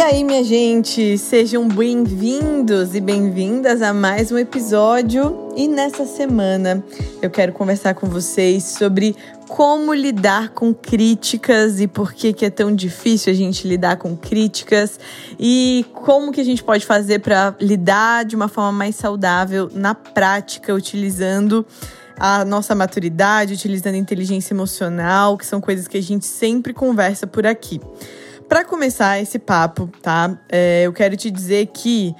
E aí, minha gente, sejam bem-vindos e bem-vindas a mais um episódio. E nessa semana eu quero conversar com vocês sobre como lidar com críticas e por que, que é tão difícil a gente lidar com críticas e como que a gente pode fazer para lidar de uma forma mais saudável na prática, utilizando a nossa maturidade, utilizando a inteligência emocional, que são coisas que a gente sempre conversa por aqui. Para começar esse papo, tá? É, eu quero te dizer que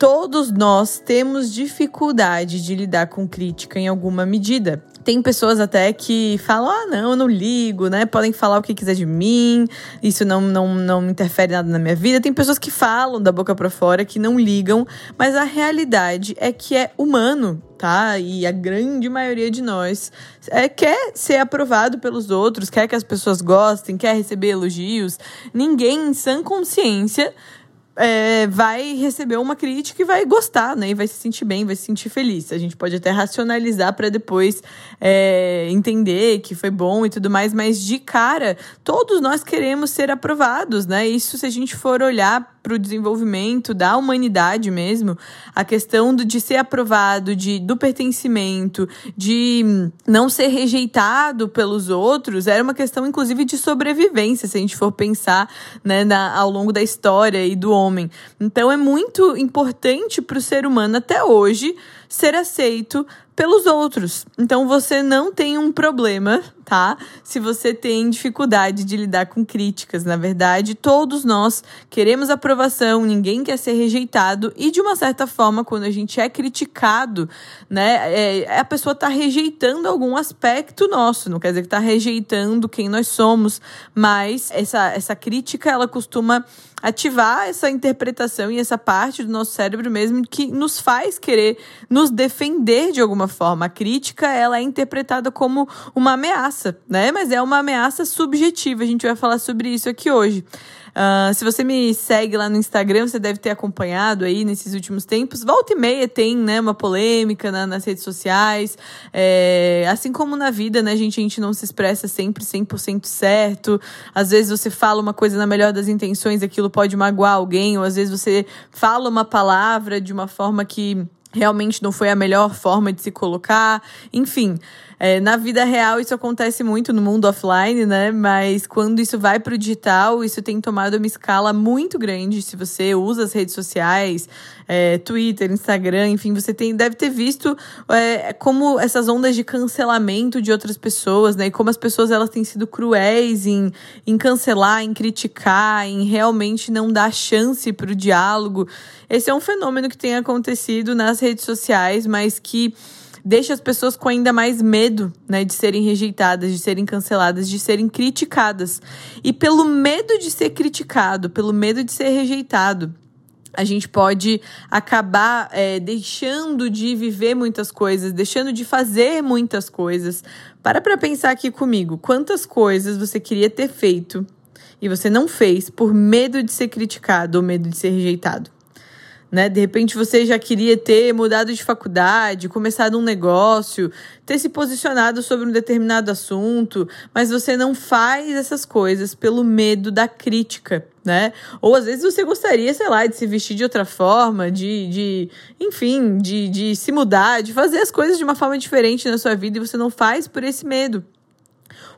todos nós temos dificuldade de lidar com crítica em alguma medida. Tem pessoas até que falam: ah, não, eu não ligo, né? Podem falar o que quiser de mim, isso não, não, não interfere nada na minha vida. Tem pessoas que falam da boca para fora, que não ligam, mas a realidade é que é humano, tá? E a grande maioria de nós é, quer ser aprovado pelos outros, quer que as pessoas gostem, quer receber elogios. Ninguém em sã consciência é, vai receber uma crítica e vai gostar, né? E vai se sentir bem, vai se sentir feliz. A gente pode até racionalizar para depois é, entender que foi bom e tudo mais, mas de cara, todos nós queremos ser aprovados, né? Isso se a gente for olhar para o desenvolvimento da humanidade mesmo, a questão do, de ser aprovado, de, do pertencimento, de não ser rejeitado pelos outros, era uma questão, inclusive, de sobrevivência, se a gente for pensar né, na, ao longo da história e do homem. Então, é muito importante para o ser humano até hoje ser aceito pelos outros. Então você não tem um problema, tá? Se você tem dificuldade de lidar com críticas, na verdade, todos nós queremos aprovação, ninguém quer ser rejeitado e de uma certa forma, quando a gente é criticado, né, é, a pessoa está rejeitando algum aspecto nosso, não quer dizer que está rejeitando quem nós somos, mas essa essa crítica ela costuma ativar essa interpretação e essa parte do nosso cérebro mesmo que nos faz querer nos defender de alguma forma. A crítica, ela é interpretada como uma ameaça, né? Mas é uma ameaça subjetiva. A gente vai falar sobre isso aqui hoje. Uh, se você me segue lá no Instagram, você deve ter acompanhado aí nesses últimos tempos. Volta e meia tem, né, uma polêmica na, nas redes sociais. É, assim como na vida, né, gente, a gente não se expressa sempre 100% certo. Às vezes você fala uma coisa na melhor das intenções, aquilo pode magoar alguém, ou às vezes você fala uma palavra de uma forma que realmente não foi a melhor forma de se colocar. Enfim, é, na vida real, isso acontece muito no mundo offline, né? Mas quando isso vai para o digital, isso tem tomado uma escala muito grande. Se você usa as redes sociais, é, Twitter, Instagram, enfim, você tem, deve ter visto é, como essas ondas de cancelamento de outras pessoas, né? E como as pessoas elas têm sido cruéis em, em cancelar, em criticar, em realmente não dar chance para o diálogo. Esse é um fenômeno que tem acontecido nas redes sociais, mas que deixa as pessoas com ainda mais medo, né, de serem rejeitadas, de serem canceladas, de serem criticadas. E pelo medo de ser criticado, pelo medo de ser rejeitado, a gente pode acabar é, deixando de viver muitas coisas, deixando de fazer muitas coisas. Para para pensar aqui comigo, quantas coisas você queria ter feito e você não fez por medo de ser criticado ou medo de ser rejeitado né? De repente você já queria ter mudado de faculdade, começado um negócio, ter se posicionado sobre um determinado assunto, mas você não faz essas coisas pelo medo da crítica, né? Ou às vezes você gostaria, sei lá, de se vestir de outra forma, de, de enfim, de, de se mudar, de fazer as coisas de uma forma diferente na sua vida e você não faz por esse medo.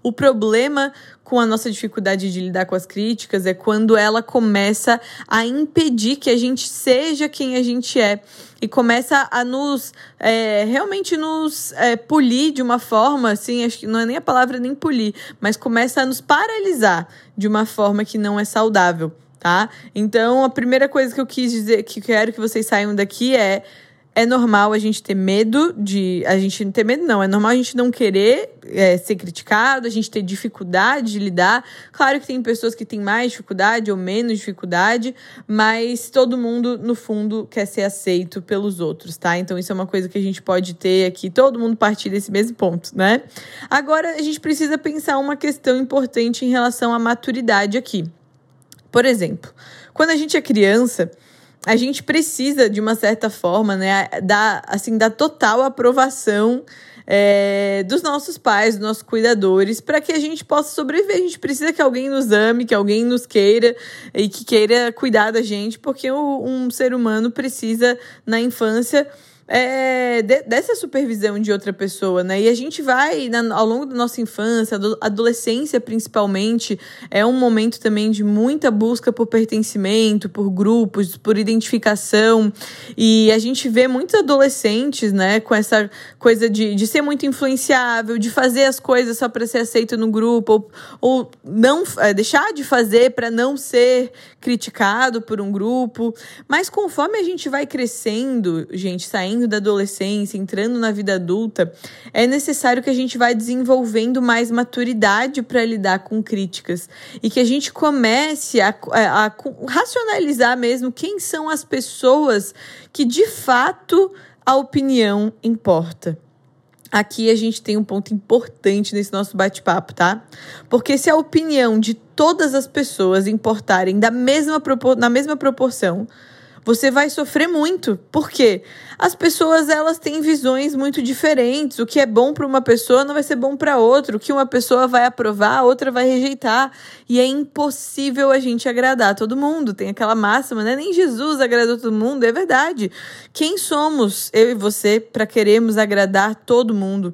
O problema com a nossa dificuldade de lidar com as críticas é quando ela começa a impedir que a gente seja quem a gente é e começa a nos é, realmente nos é, polir de uma forma assim, acho que não é nem a palavra nem polir, mas começa a nos paralisar de uma forma que não é saudável, tá? Então a primeira coisa que eu quis dizer, que quero que vocês saiam daqui é é normal a gente ter medo de. A gente não ter medo, não. É normal a gente não querer é, ser criticado, a gente ter dificuldade de lidar. Claro que tem pessoas que têm mais dificuldade ou menos dificuldade, mas todo mundo, no fundo, quer ser aceito pelos outros, tá? Então, isso é uma coisa que a gente pode ter aqui, todo mundo partir desse mesmo ponto, né? Agora, a gente precisa pensar uma questão importante em relação à maturidade aqui. Por exemplo, quando a gente é criança a gente precisa, de uma certa forma, né, da, assim, da total aprovação é, dos nossos pais, dos nossos cuidadores, para que a gente possa sobreviver. A gente precisa que alguém nos ame, que alguém nos queira e que queira cuidar da gente, porque um ser humano precisa, na infância, é, de, dessa supervisão de outra pessoa, né? E a gente vai, na, ao longo da nossa infância, adolescência principalmente, é um momento também de muita busca por pertencimento, por grupos, por identificação. E a gente vê muitos adolescentes, né, com essa coisa de, de ser muito influenciável, de fazer as coisas só para ser aceito no grupo, ou, ou não é, deixar de fazer para não ser criticado por um grupo. Mas conforme a gente vai crescendo, gente, saindo saindo da adolescência, entrando na vida adulta, é necessário que a gente vá desenvolvendo mais maturidade para lidar com críticas e que a gente comece a, a, a racionalizar mesmo quem são as pessoas que de fato a opinião importa. Aqui a gente tem um ponto importante nesse nosso bate-papo, tá? Porque se a opinião de todas as pessoas importarem da mesma na mesma proporção, você vai sofrer muito. Por quê? As pessoas elas têm visões muito diferentes. O que é bom para uma pessoa não vai ser bom para outra. O que uma pessoa vai aprovar, a outra vai rejeitar. E é impossível a gente agradar todo mundo. Tem aquela máxima, né? Nem Jesus agradou todo mundo, é verdade. Quem somos, eu e você, para queremos agradar todo mundo?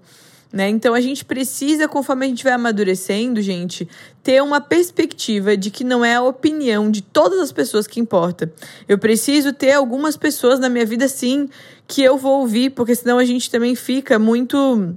Né? Então a gente precisa, conforme a gente vai amadurecendo, gente, ter uma perspectiva de que não é a opinião de todas as pessoas que importa. Eu preciso ter algumas pessoas na minha vida, sim, que eu vou ouvir, porque senão a gente também fica muito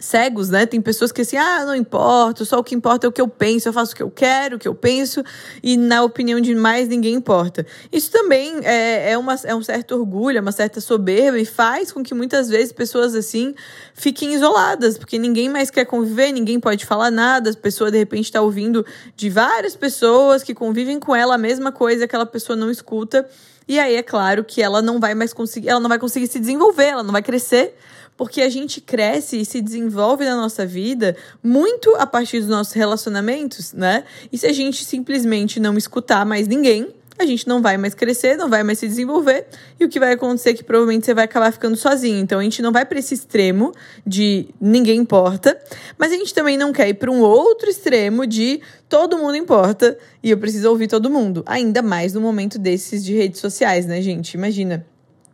cegos, né? Tem pessoas que assim, ah, não importa, só o que importa é o que eu penso, eu faço o que eu quero, o que eu penso, e na opinião de mais ninguém importa. Isso também é, é, uma, é um certo orgulho, é uma certa soberba, e faz com que muitas vezes pessoas assim fiquem isoladas, porque ninguém mais quer conviver, ninguém pode falar nada, a pessoa de repente está ouvindo de várias pessoas que convivem com ela a mesma coisa, aquela pessoa não escuta. E aí é claro que ela não vai mais conseguir, ela não vai conseguir se desenvolver, ela não vai crescer, porque a gente cresce e se desenvolve na nossa vida muito a partir dos nossos relacionamentos, né? E se a gente simplesmente não escutar mais ninguém, a gente não vai mais crescer, não vai mais se desenvolver, e o que vai acontecer é que provavelmente você vai acabar ficando sozinho. Então a gente não vai para esse extremo de ninguém importa, mas a gente também não quer ir para um outro extremo de todo mundo importa e eu preciso ouvir todo mundo. Ainda mais no momento desses de redes sociais, né, gente? Imagina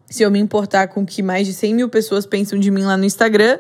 se eu me importar com o que mais de 100 mil pessoas pensam de mim lá no Instagram,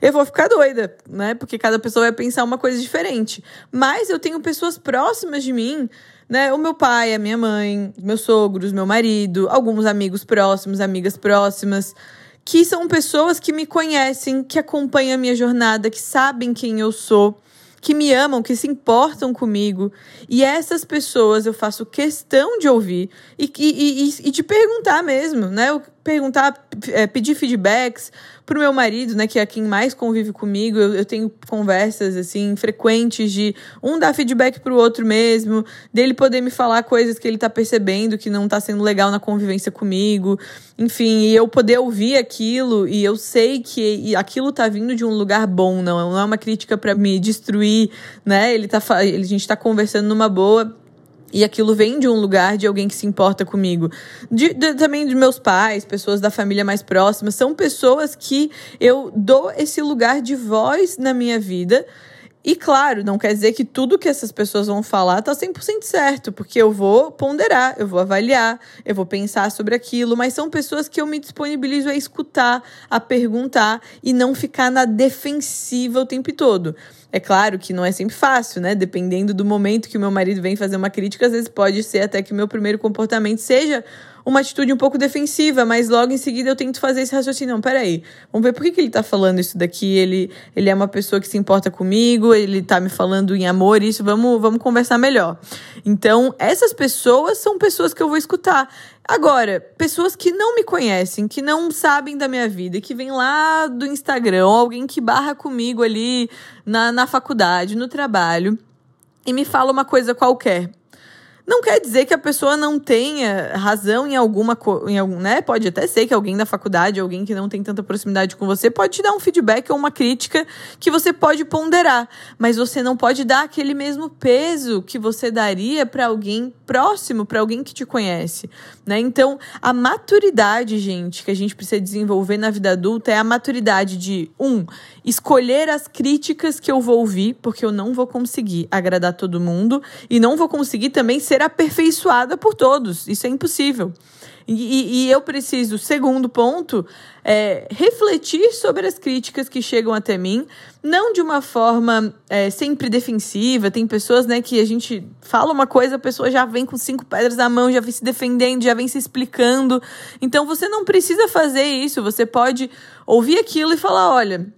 eu vou ficar doida, né? Porque cada pessoa vai pensar uma coisa diferente. Mas eu tenho pessoas próximas de mim, né? O meu pai, a minha mãe, meus sogros, meu marido, alguns amigos próximos, amigas próximas, que são pessoas que me conhecem, que acompanham a minha jornada, que sabem quem eu sou que me amam, que se importam comigo. E essas pessoas eu faço questão de ouvir e, e, e, e de perguntar mesmo, né? Perguntar, é, pedir feedbacks pro meu marido, né, que é quem mais convive comigo. Eu, eu, tenho conversas assim frequentes de um dar feedback pro outro mesmo, dele poder me falar coisas que ele tá percebendo que não tá sendo legal na convivência comigo. Enfim, e eu poder ouvir aquilo e eu sei que aquilo tá vindo de um lugar bom, não, não é uma crítica para me destruir, né? Ele tá a gente tá conversando numa boa e aquilo vem de um lugar de alguém que se importa comigo. De, de, também de meus pais, pessoas da família mais próxima. São pessoas que eu dou esse lugar de voz na minha vida. E claro, não quer dizer que tudo que essas pessoas vão falar tá 100% certo, porque eu vou ponderar, eu vou avaliar, eu vou pensar sobre aquilo, mas são pessoas que eu me disponibilizo a escutar, a perguntar e não ficar na defensiva o tempo todo. É claro que não é sempre fácil, né? Dependendo do momento que o meu marido vem fazer uma crítica, às vezes pode ser até que meu primeiro comportamento seja uma atitude um pouco defensiva, mas logo em seguida eu tento fazer esse raciocínio. Não, peraí, vamos ver por que, que ele tá falando isso daqui. Ele, ele é uma pessoa que se importa comigo, ele tá me falando em amor, isso, vamos, vamos conversar melhor. Então, essas pessoas são pessoas que eu vou escutar. Agora, pessoas que não me conhecem, que não sabem da minha vida, que vêm lá do Instagram, alguém que barra comigo ali na, na faculdade, no trabalho, e me fala uma coisa qualquer. Não quer dizer que a pessoa não tenha razão em alguma em algum, né? Pode até ser que alguém da faculdade, alguém que não tem tanta proximidade com você, pode te dar um feedback ou uma crítica que você pode ponderar, mas você não pode dar aquele mesmo peso que você daria para alguém próximo, para alguém que te conhece, né? Então, a maturidade, gente, que a gente precisa desenvolver na vida adulta é a maturidade de um, escolher as críticas que eu vou ouvir, porque eu não vou conseguir agradar todo mundo e não vou conseguir também ser ser aperfeiçoada por todos. Isso é impossível. E, e, eu preciso, segundo ponto, é, refletir sobre as críticas que chegam até mim, não de uma forma é, sempre defensiva. Tem pessoas né, que a gente fala uma coisa, a pessoa já vem com cinco pedras na mão, já vem se defendendo, já vem se explicando. Então você não precisa fazer isso. Você pode ouvir aquilo e falar: olha,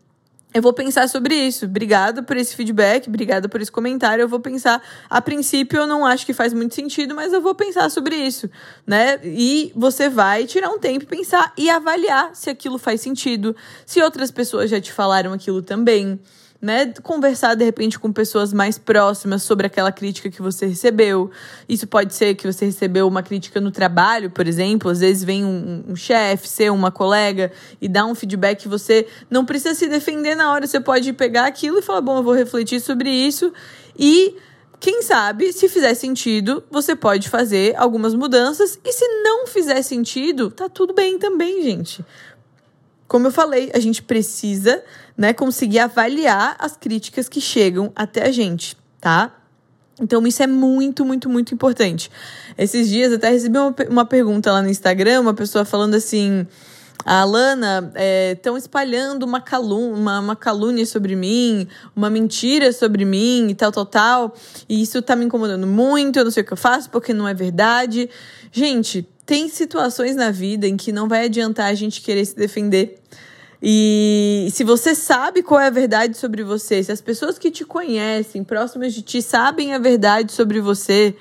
eu vou pensar sobre isso. Obrigada por esse feedback, obrigada por esse comentário. Eu vou pensar. A princípio, eu não acho que faz muito sentido, mas eu vou pensar sobre isso, né? E você vai tirar um tempo e pensar e avaliar se aquilo faz sentido, se outras pessoas já te falaram aquilo também né, conversar de repente com pessoas mais próximas sobre aquela crítica que você recebeu. Isso pode ser que você recebeu uma crítica no trabalho, por exemplo. Às vezes vem um, um chefe, ser uma colega e dá um feedback você não precisa se defender na hora. Você pode pegar aquilo e falar: bom, eu vou refletir sobre isso e. Quem sabe, se fizer sentido, você pode fazer algumas mudanças. E se não fizer sentido, tá tudo bem também, gente. Como eu falei, a gente precisa né, conseguir avaliar as críticas que chegam até a gente, tá? Então, isso é muito, muito, muito importante. Esses dias até recebi uma, uma pergunta lá no Instagram, uma pessoa falando assim. A Alana estão é, espalhando uma, calun uma, uma calúnia sobre mim, uma mentira sobre mim e tal, tal, tal. E isso tá me incomodando muito, eu não sei o que eu faço porque não é verdade. Gente, tem situações na vida em que não vai adiantar a gente querer se defender. E se você sabe qual é a verdade sobre você, se as pessoas que te conhecem, próximas de ti, sabem a verdade sobre você,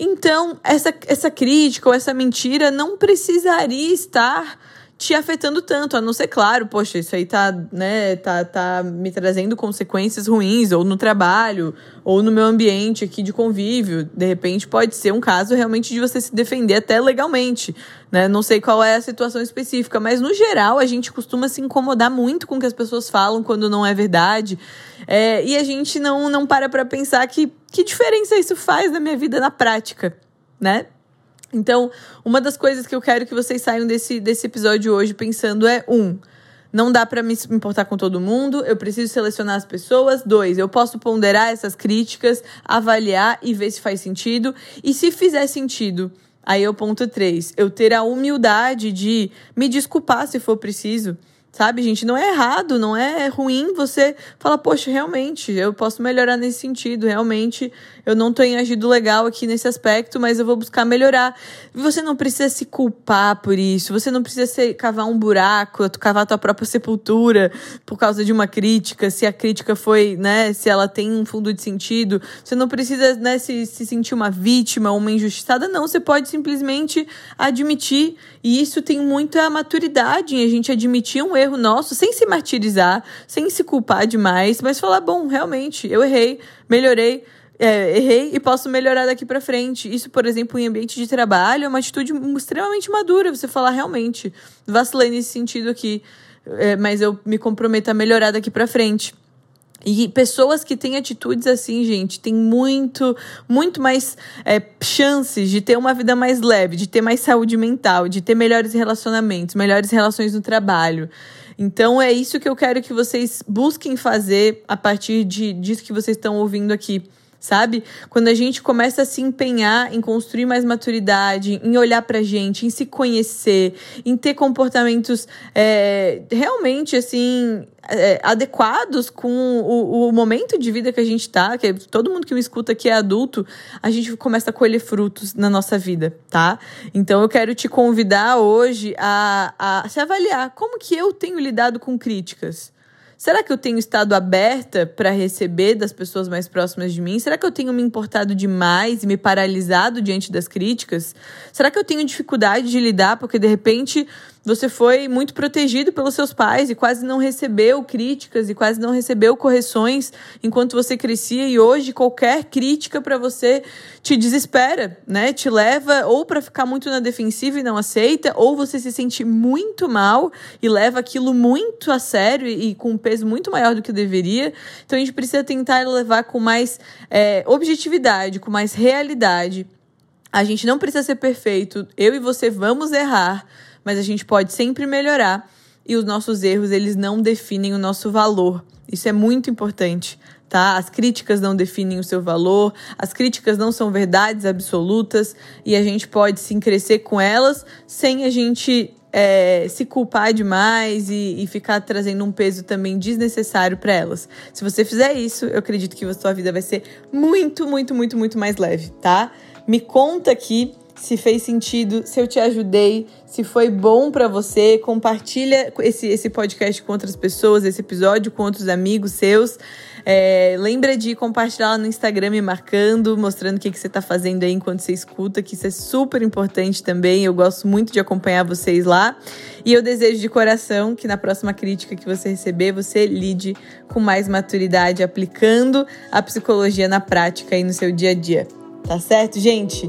então essa, essa crítica ou essa mentira não precisaria estar te afetando tanto, a não ser claro, poxa, isso aí tá, né, tá, tá me trazendo consequências ruins, ou no trabalho, ou no meu ambiente aqui de convívio. De repente pode ser um caso realmente de você se defender até legalmente, né? Não sei qual é a situação específica, mas no geral a gente costuma se incomodar muito com o que as pessoas falam quando não é verdade. É, e a gente não, não para pra pensar que, que diferença isso faz na minha vida na prática, né? Então, uma das coisas que eu quero que vocês saiam desse, desse episódio hoje pensando é: um, não dá para me importar com todo mundo, eu preciso selecionar as pessoas. Dois, eu posso ponderar essas críticas, avaliar e ver se faz sentido. E se fizer sentido, aí é o ponto três, eu ter a humildade de me desculpar se for preciso. Sabe, gente? Não é errado, não é ruim você falar, poxa, realmente, eu posso melhorar nesse sentido, realmente eu não tenho agido legal aqui nesse aspecto, mas eu vou buscar melhorar. Você não precisa se culpar por isso, você não precisa se, cavar um buraco, cavar a tua própria sepultura por causa de uma crítica, se a crítica foi, né, se ela tem um fundo de sentido. Você não precisa, né, se, se sentir uma vítima uma injustiçada, não. Você pode simplesmente admitir, e isso tem muita maturidade em a gente admitir um erro erro nosso, sem se martirizar, sem se culpar demais, mas falar: bom, realmente, eu errei, melhorei. É, errei e posso melhorar daqui para frente. Isso, por exemplo, em ambiente de trabalho, é uma atitude extremamente madura. Você falar realmente, vacilei nesse sentido aqui, é, mas eu me comprometo a melhorar daqui para frente. E pessoas que têm atitudes assim, gente, tem muito, muito mais é, chances de ter uma vida mais leve, de ter mais saúde mental, de ter melhores relacionamentos, melhores relações no trabalho. Então é isso que eu quero que vocês busquem fazer a partir de, disso que vocês estão ouvindo aqui sabe? Quando a gente começa a se empenhar em construir mais maturidade, em olhar pra gente, em se conhecer, em ter comportamentos é, realmente, assim, é, adequados com o, o, momento de vida que a gente tá, que todo mundo que me escuta aqui é adulto, a gente começa a colher frutos na nossa vida, tá? Então eu quero te convidar hoje a, a se avaliar como que eu tenho lidado com críticas. Será que eu tenho estado aberta para receber das pessoas mais próximas de mim? Será que eu tenho me importado demais e me paralisado diante das críticas? Será que eu tenho dificuldade de lidar porque de repente você foi muito protegido pelos seus pais e quase não recebeu críticas e quase não recebeu correções enquanto você crescia e hoje qualquer crítica para você te desespera, né? Te leva ou para ficar muito na defensiva e não aceita, ou você se sente muito mal e leva aquilo muito a sério e, com um peso muito maior do que deveria. Então a gente precisa tentar levar com mais é, objetividade, com mais realidade. A gente não precisa ser perfeito. Eu e você vamos errar mas a gente pode sempre melhorar e os nossos erros eles não definem o nosso valor. Isso é muito importante, tá? As críticas não definem o seu valor, as críticas não são verdades absolutas e a gente pode sim crescer com elas sem a gente é, se culpar demais e, e, ficar trazendo um peso também desnecessário para elas. Se você fizer isso, eu acredito que a sua vida vai ser muito, muito, muito, muito mais leve, tá? Me conta aqui se fez sentido, se eu te ajudei, se foi bom para você, compartilha esse, esse podcast com outras pessoas, esse episódio com outros amigos seus. É, lembra de compartilhar lá no Instagram me marcando, mostrando o que, que você está fazendo aí enquanto você escuta, que isso é super importante também. Eu gosto muito de acompanhar vocês lá. E eu desejo de coração que na próxima crítica que você receber, você lide com mais maturidade, aplicando a psicologia na prática aí no seu dia a dia. Tá certo, gente?